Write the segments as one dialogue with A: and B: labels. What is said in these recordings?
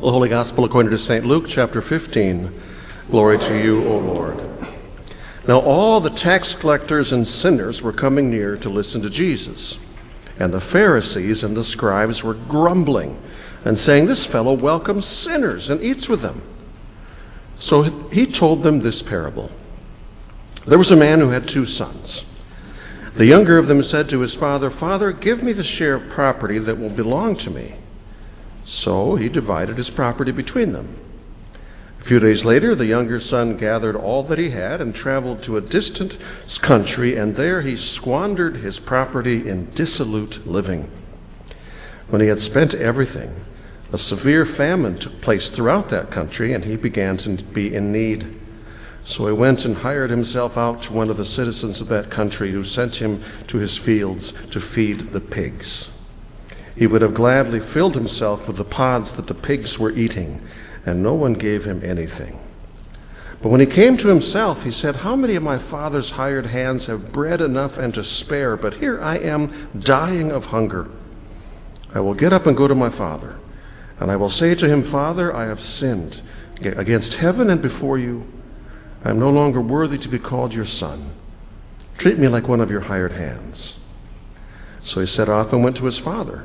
A: The Holy Gospel according to St. Luke, chapter 15. Glory to you, O Lord. Now, all the tax collectors and sinners were coming near to listen to Jesus. And the Pharisees and the scribes were grumbling and saying, This fellow welcomes sinners and eats with them. So he told them this parable There was a man who had two sons. The younger of them said to his father, Father, give me the share of property that will belong to me. So he divided his property between them. A few days later, the younger son gathered all that he had and traveled to a distant country, and there he squandered his property in dissolute living. When he had spent everything, a severe famine took place throughout that country, and he began to be in need. So he went and hired himself out to one of the citizens of that country, who sent him to his fields to feed the pigs. He would have gladly filled himself with the pods that the pigs were eating, and no one gave him anything. But when he came to himself, he said, How many of my father's hired hands have bread enough and to spare? But here I am dying of hunger. I will get up and go to my father, and I will say to him, Father, I have sinned against heaven and before you. I am no longer worthy to be called your son. Treat me like one of your hired hands. So he set off and went to his father.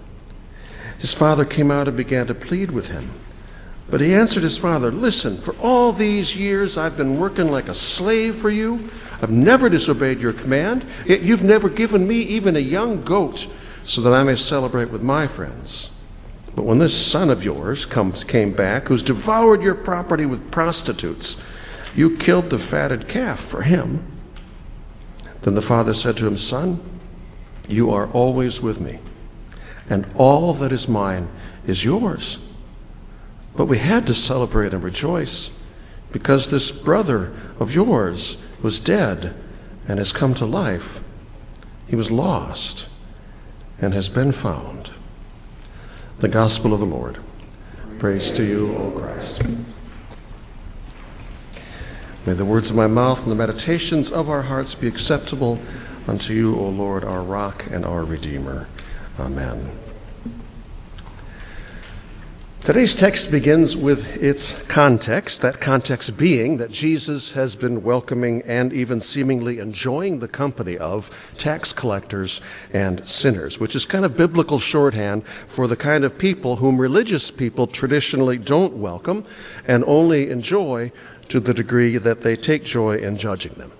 A: His father came out and began to plead with him. But he answered his father, Listen, for all these years I've been working like a slave for you. I've never disobeyed your command, yet you've never given me even a young goat so that I may celebrate with my friends. But when this son of yours comes, came back, who's devoured your property with prostitutes, you killed the fatted calf for him. Then the father said to him, Son, you are always with me, and all that is mine is yours. But we had to celebrate and rejoice because this brother of yours was dead and has come to life. He was lost and has been found. The Gospel of the Lord. Praise to you, O Christ. May the words of my mouth and the meditations of our hearts be acceptable unto you, O Lord, our rock and our Redeemer. Amen. Today's text begins with its context, that context being that Jesus has been welcoming and even seemingly enjoying the company of tax collectors and sinners, which is kind of biblical shorthand for the kind of people whom religious people traditionally don't welcome and only enjoy to the degree that they take joy in judging them.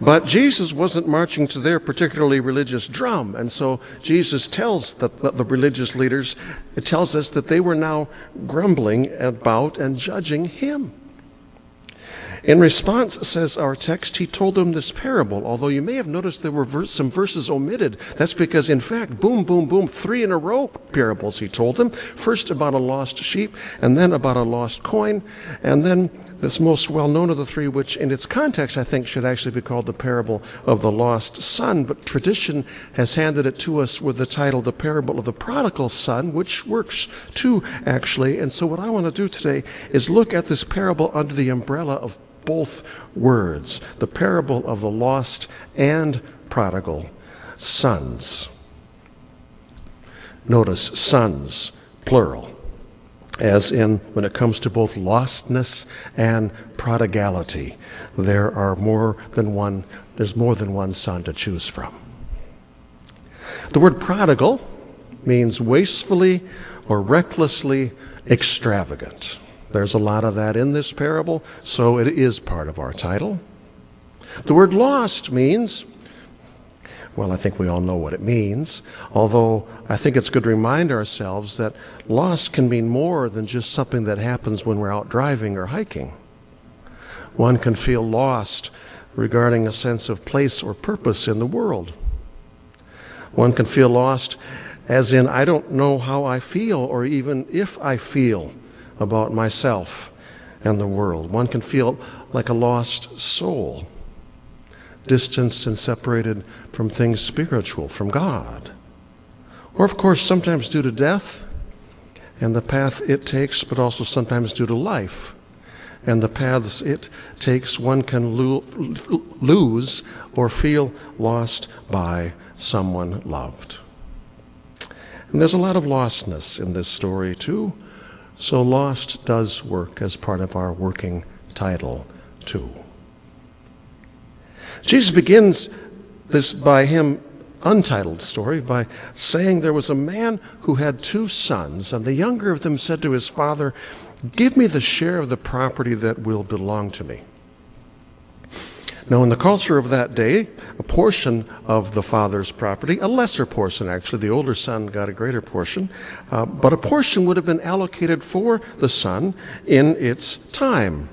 A: But Jesus wasn't marching to their particularly religious drum. And so Jesus tells the, the, religious leaders, it tells us that they were now grumbling about and judging him. In response, says our text, he told them this parable. Although you may have noticed there were verse, some verses omitted. That's because, in fact, boom, boom, boom, three in a row parables he told them. First about a lost sheep, and then about a lost coin, and then this most well known of the three, which in its context I think should actually be called the parable of the lost son, but tradition has handed it to us with the title the parable of the prodigal son, which works too, actually. And so what I want to do today is look at this parable under the umbrella of both words the parable of the lost and prodigal sons. Notice sons, plural as in when it comes to both lostness and prodigality. There are more than one, there's more than one son to choose from. The word prodigal means wastefully or recklessly extravagant. There's a lot of that in this parable, so it is part of our title. The word lost means, well, I think we all know what it means, although I think it's good to remind ourselves that loss can mean more than just something that happens when we're out driving or hiking. One can feel lost regarding a sense of place or purpose in the world. One can feel lost as in, I don't know how I feel or even if I feel about myself and the world. One can feel like a lost soul, distanced and separated from things spiritual, from God. Or, of course, sometimes due to death and the path it takes, but also sometimes due to life and the paths it takes, one can lo- lose or feel lost by someone loved. And there's a lot of lostness in this story, too. So, lost does work as part of our working title, too. Jesus begins this by him untitled story by saying there was a man who had two sons, and the younger of them said to his father, Give me the share of the property that will belong to me. Now, in the culture of that day, a portion of the father's property, a lesser portion actually, the older son got a greater portion, uh, but a portion would have been allocated for the son in its time.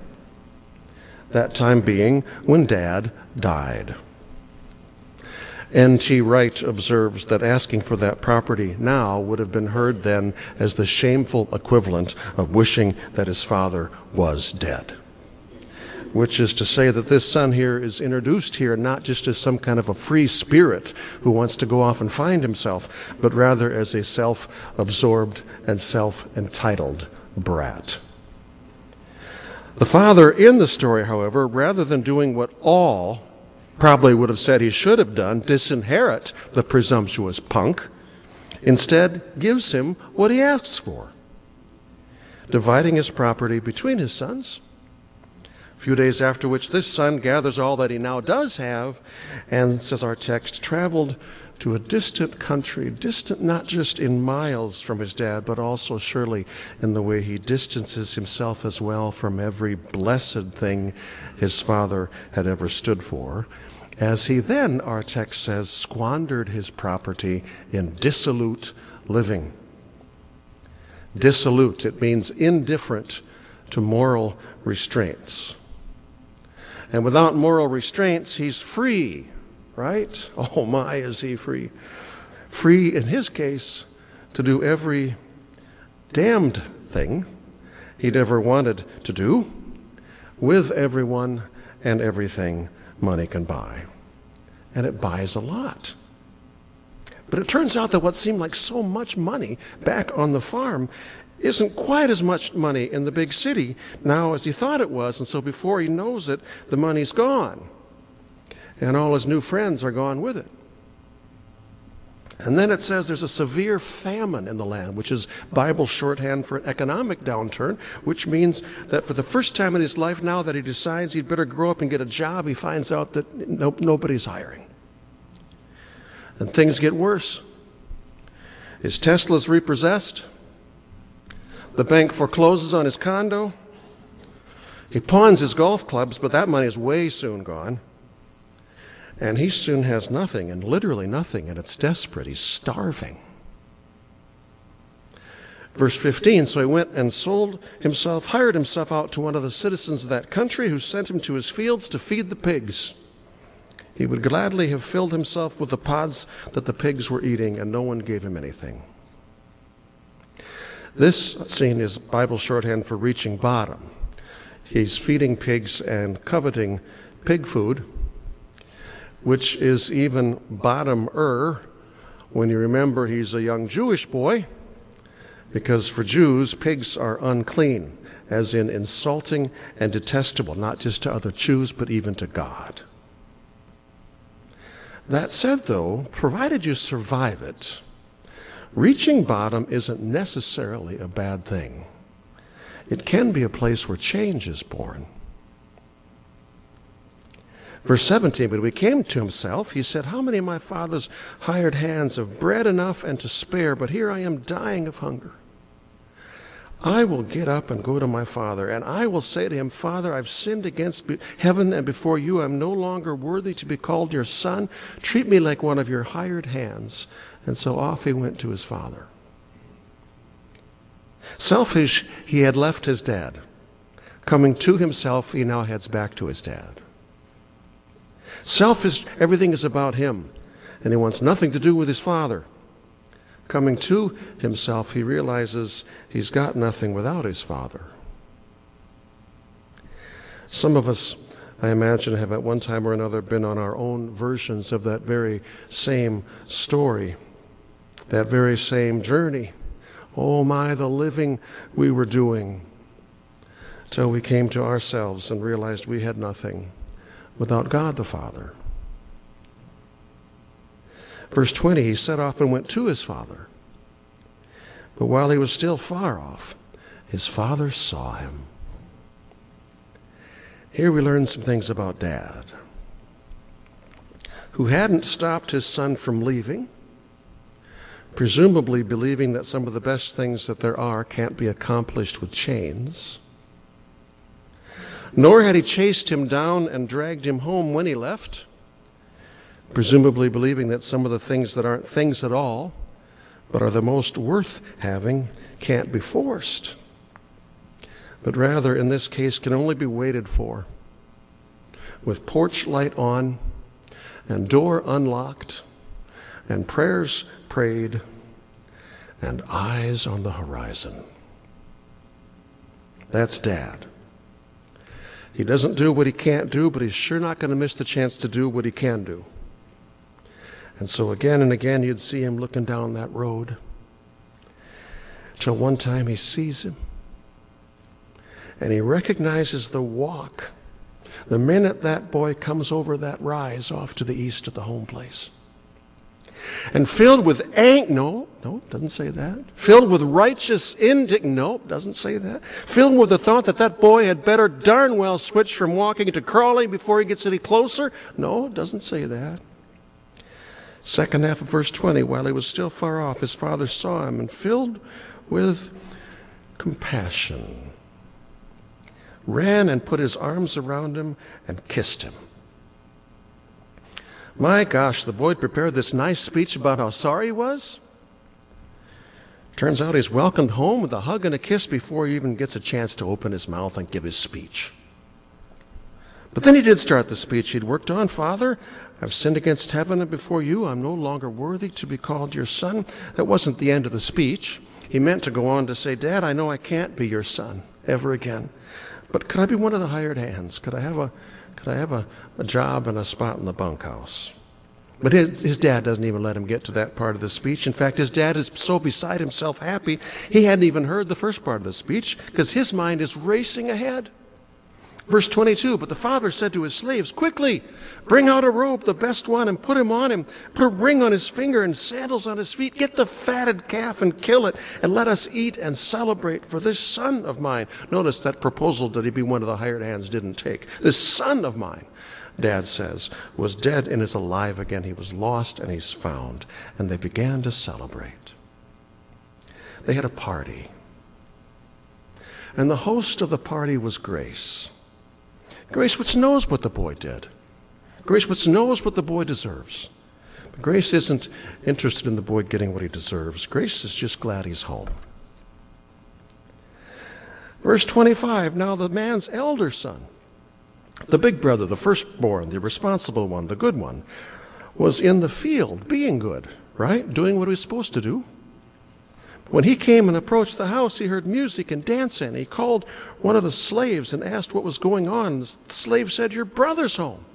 A: That time being when dad died. N.T. Wright observes that asking for that property now would have been heard then as the shameful equivalent of wishing that his father was dead. Which is to say that this son here is introduced here not just as some kind of a free spirit who wants to go off and find himself, but rather as a self absorbed and self entitled brat. The father in the story, however, rather than doing what all probably would have said he should have done, disinherit the presumptuous punk, instead gives him what he asks for, dividing his property between his sons. Few days after which this son gathers all that he now does have, and, says our text, traveled to a distant country, distant not just in miles from his dad, but also surely in the way he distances himself as well from every blessed thing his father had ever stood for, as he then, our text says, squandered his property in dissolute living. Dissolute, it means indifferent to moral restraints. And without moral restraints, he's free right? Oh my, is he free. Free, in his case, to do every damned thing he'd ever wanted to do with everyone and everything money can buy. And it buys a lot. But it turns out that what seemed like so much money back on the farm isn't quite as much money in the big city now as he thought it was. And so before he knows it, the money's gone and all his new friends are gone with it. And then it says there's a severe famine in the land, which is Bible shorthand for an economic downturn, which means that for the first time in his life now that he decides he'd better grow up and get a job, he finds out that no, nobody's hiring. And things get worse. His Tesla's repossessed. The bank forecloses on his condo. He pawns his golf clubs, but that money is way soon gone. And he soon has nothing, and literally nothing, and it's desperate. He's starving. Verse 15 So he went and sold himself, hired himself out to one of the citizens of that country, who sent him to his fields to feed the pigs. He would gladly have filled himself with the pods that the pigs were eating, and no one gave him anything. This scene is Bible shorthand for reaching bottom. He's feeding pigs and coveting pig food which is even bottom-er when you remember he's a young Jewish boy, because for Jews, pigs are unclean, as in insulting and detestable, not just to other Jews, but even to God. That said, though, provided you survive it, reaching bottom isn't necessarily a bad thing. It can be a place where change is born. Verse 17, but when he came to himself, he said, How many of my father's hired hands have bread enough and to spare, but here I am dying of hunger? I will get up and go to my father, and I will say to him, Father, I've sinned against heaven and before you. I'm no longer worthy to be called your son. Treat me like one of your hired hands. And so off he went to his father. Selfish, he had left his dad. Coming to himself, he now heads back to his dad. Selfish, everything is about him, and he wants nothing to do with his father. Coming to himself, he realizes he's got nothing without his father. Some of us, I imagine, have at one time or another been on our own versions of that very same story, that very same journey. Oh my, the living we were doing, till we came to ourselves and realized we had nothing without God the Father. Verse 20, he set off and went to his father. But while he was still far off, his father saw him. Here we learn some things about dad, who hadn't stopped his son from leaving, presumably believing that some of the best things that there are can't be accomplished with chains. Nor had he chased him down and dragged him home when he left presumably believing that some of the things that aren't things at all, but are the most worth having, can't be forced, but rather, in this case, can only be waited for. With porch light on, and door unlocked, and prayers prayed, and eyes on the horizon. That's Dad. He doesn't do what he can't do, but he's sure not going to miss the chance to do what he can do. And so again and again you'd see him looking down that road. Till one time he sees him and he recognizes the walk the minute that boy comes over that rise off to the east of the home place. And filled with ang no, no, doesn't say that. Filled with righteous indignation, no, doesn't say that. Filled with the thought that that boy had better darn well switch from walking to crawling before he gets any closer, no, doesn't say that. Second half of verse 20, while he was still far off, his father saw him and filled with compassion, ran and put his arms around him and kissed him. My gosh, the boy prepared this nice speech about how sorry he was. Turns out he's welcomed home with a hug and a kiss before he even gets a chance to open his mouth and give his speech. But then he did start the speech. He'd worked on, Father, I've sinned against heaven and before you. I'm no longer worthy to be called your son. That wasn't the end of the speech. He meant to go on to say, Dad, I know I can't be your son ever again. But could I be one of the hired hands? Could I have a, could I have a, a job and a spot in the bunkhouse? But his, his dad doesn't even let him get to that part of the speech. In fact, his dad is so beside himself happy, he hadn't even heard the first part of the speech because his mind is racing ahead. Verse 22 But the father said to his slaves, Quickly, bring out a robe, the best one, and put him on him. Put a ring on his finger and sandals on his feet. Get the fatted calf and kill it, and let us eat and celebrate. For this son of mine, notice that proposal that he be one of the hired hands didn't take. This son of mine, dad says, was dead and is alive again. He was lost and he's found. And they began to celebrate. They had a party. And the host of the party was Grace. Grace knows what the boy did. Grace knows what the boy deserves. But Grace isn't interested in the boy getting what he deserves. Grace is just glad he's home. Verse 25 Now the man's elder son, the big brother, the firstborn, the responsible one, the good one, was in the field being good, right? Doing what he was supposed to do. When he came and approached the house, he heard music and dancing. He called one of the slaves and asked what was going on. The slave said, Your brother's home.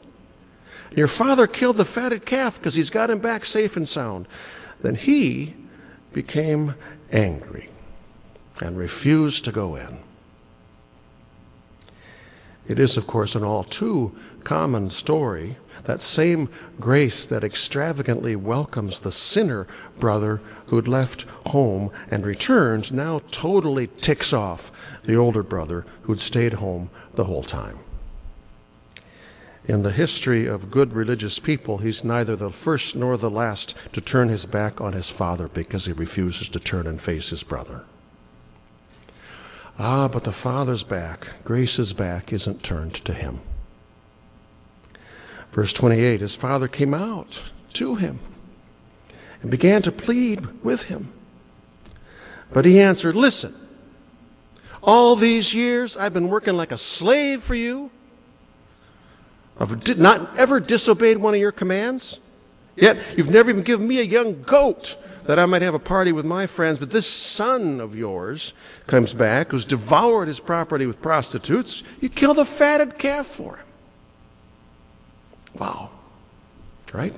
A: Your father killed the fatted calf because he's got him back safe and sound. Then he became angry and refused to go in. It is, of course, an all too common story that same grace that extravagantly welcomes the sinner brother who'd left home and returned now totally ticks off the older brother who'd stayed home the whole time. In the history of good religious people, he's neither the first nor the last to turn his back on his father because he refuses to turn and face his brother. Ah, but the Father's back, Grace's back, isn't turned to him. Verse 28 His Father came out to him and began to plead with him. But he answered, Listen, all these years I've been working like a slave for you. I've not ever disobeyed one of your commands. Yet you've never even given me a young goat that I might have a party with my friends. But this son of yours comes back who's devoured his property with prostitutes. You kill the fatted calf for him. Wow. Right?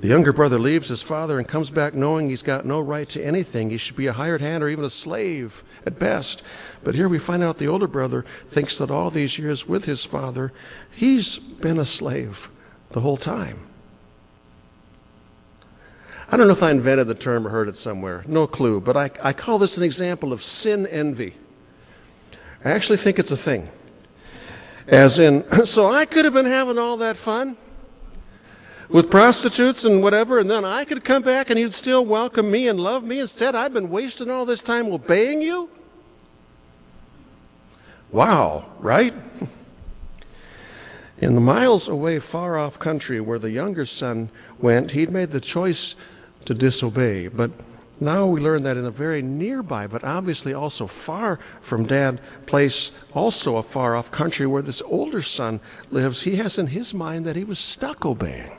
A: The younger brother leaves his father and comes back knowing he's got no right to anything. He should be a hired hand or even a slave at best. But here we find out the older brother thinks that all these years with his father, he's been a slave the whole time. I don't know if I invented the term or heard it somewhere, no clue, but I, I call this an example of sin envy. I actually think it's a thing. As in, so I could have been having all that fun with prostitutes and whatever, and then I could come back and you'd still welcome me and love me. Instead, I've been wasting all this time obeying you? Wow, right? In the miles away, far off country where the younger son went, he'd made the choice to disobey. But now we learn that in a very nearby, but obviously also far from dad place, also a far off country where this older son lives, he has in his mind that he was stuck obeying.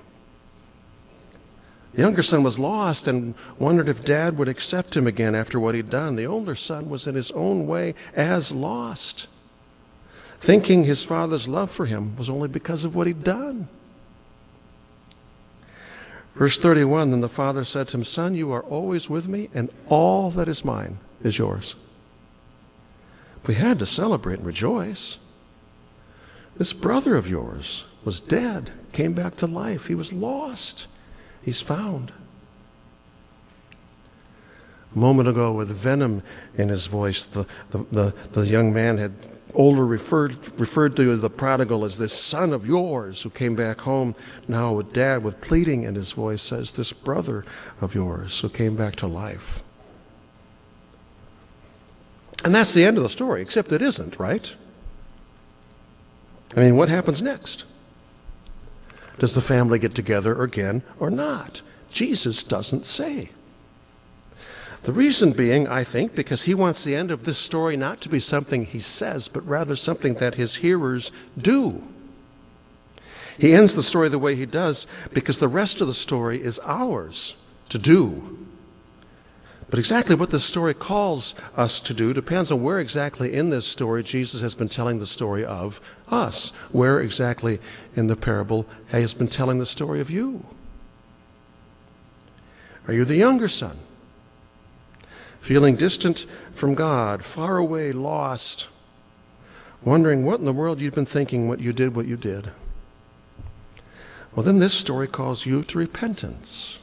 A: The younger son was lost and wondered if dad would accept him again after what he'd done. The older son was in his own way as lost thinking his father's love for him was only because of what he'd done. Verse 31 Then the father said to him, Son, you are always with me, and all that is mine is yours. We had to celebrate and rejoice. This brother of yours was dead, came back to life. He was lost, he's found. A moment ago, with venom in his voice, the, the, the, the young man had older referred, referred to as the prodigal as this son of yours who came back home now with dad with pleading in his voice says this brother of yours who came back to life. And that's the end of the story except it isn't right? I mean what happens next? Does the family get together again or not? Jesus doesn't say the reason being, I think, because he wants the end of this story not to be something he says, but rather something that his hearers do. He ends the story the way he does because the rest of the story is ours to do. But exactly what this story calls us to do depends on where exactly in this story Jesus has been telling the story of us. Where exactly in the parable he has been telling the story of you. Are you the younger son? Feeling distant from God, far away, lost, wondering what in the world you've been thinking what you did what you did. Well, then this story calls you to repentance,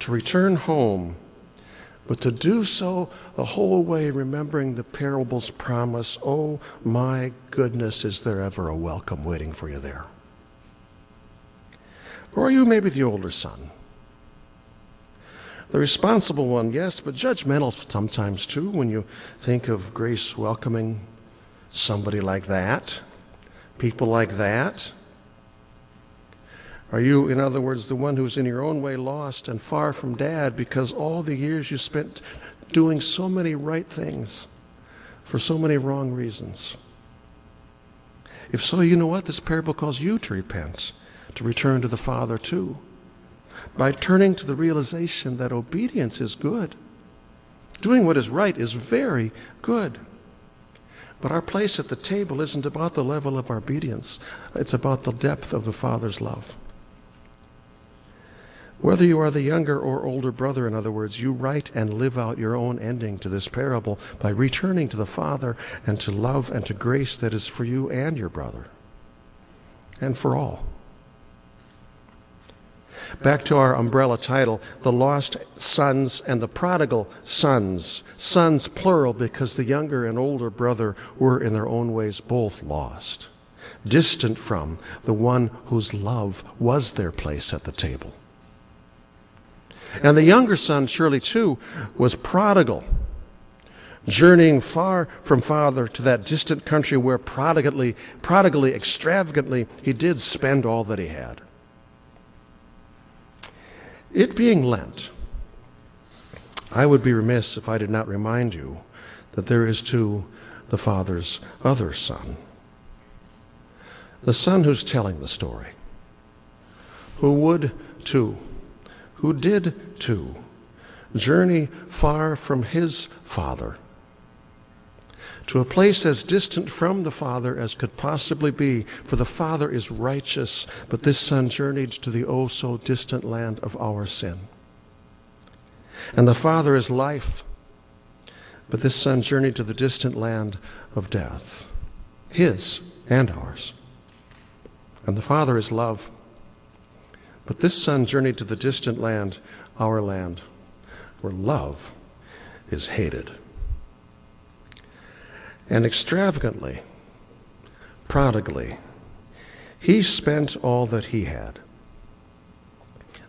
A: to return home, but to do so the whole way remembering the parable's promise oh my goodness, is there ever a welcome waiting for you there? Or are you maybe the older son? The responsible one, yes, but judgmental sometimes too when you think of grace welcoming somebody like that, people like that. Are you, in other words, the one who's in your own way lost and far from dad because all the years you spent doing so many right things for so many wrong reasons? If so, you know what? This parable calls you to repent, to return to the Father too by turning to the realization that obedience is good. Doing what is right is very good. But our place at the table isn't about the level of our obedience, it's about the depth of the Father's love. Whether you are the younger or older brother, in other words, you write and live out your own ending to this parable by returning to the Father and to love and to grace that is for you and your brother and for all. Back to our umbrella title The Lost Sons and the Prodigal Sons. Sons, plural, because the younger and older brother were in their own ways both lost, distant from the one whose love was their place at the table. And the younger son, surely too, was prodigal, journeying far from Father to that distant country where prodigally, prodigally, extravagantly, he did spend all that he had. It being Lent, I would be remiss if I did not remind you that there is too the Father's other Son. The Son who's telling the story, who would too, who did too, journey far from his Father to a place as distant from the Father as could possibly be, for the Father is righteous, but this Son journeyed to the oh so distant land of our sin. And the Father is life, but this Son journeyed to the distant land of death, his and ours. And the Father is love, but this Son journeyed to the distant land, our land, where love is hated and extravagantly, prodigally, he spent all that he had.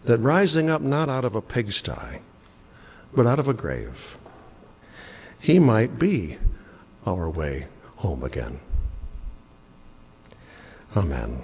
A: That rising up not out of a pigsty, but out of a grave, he might be our way home again. Amen.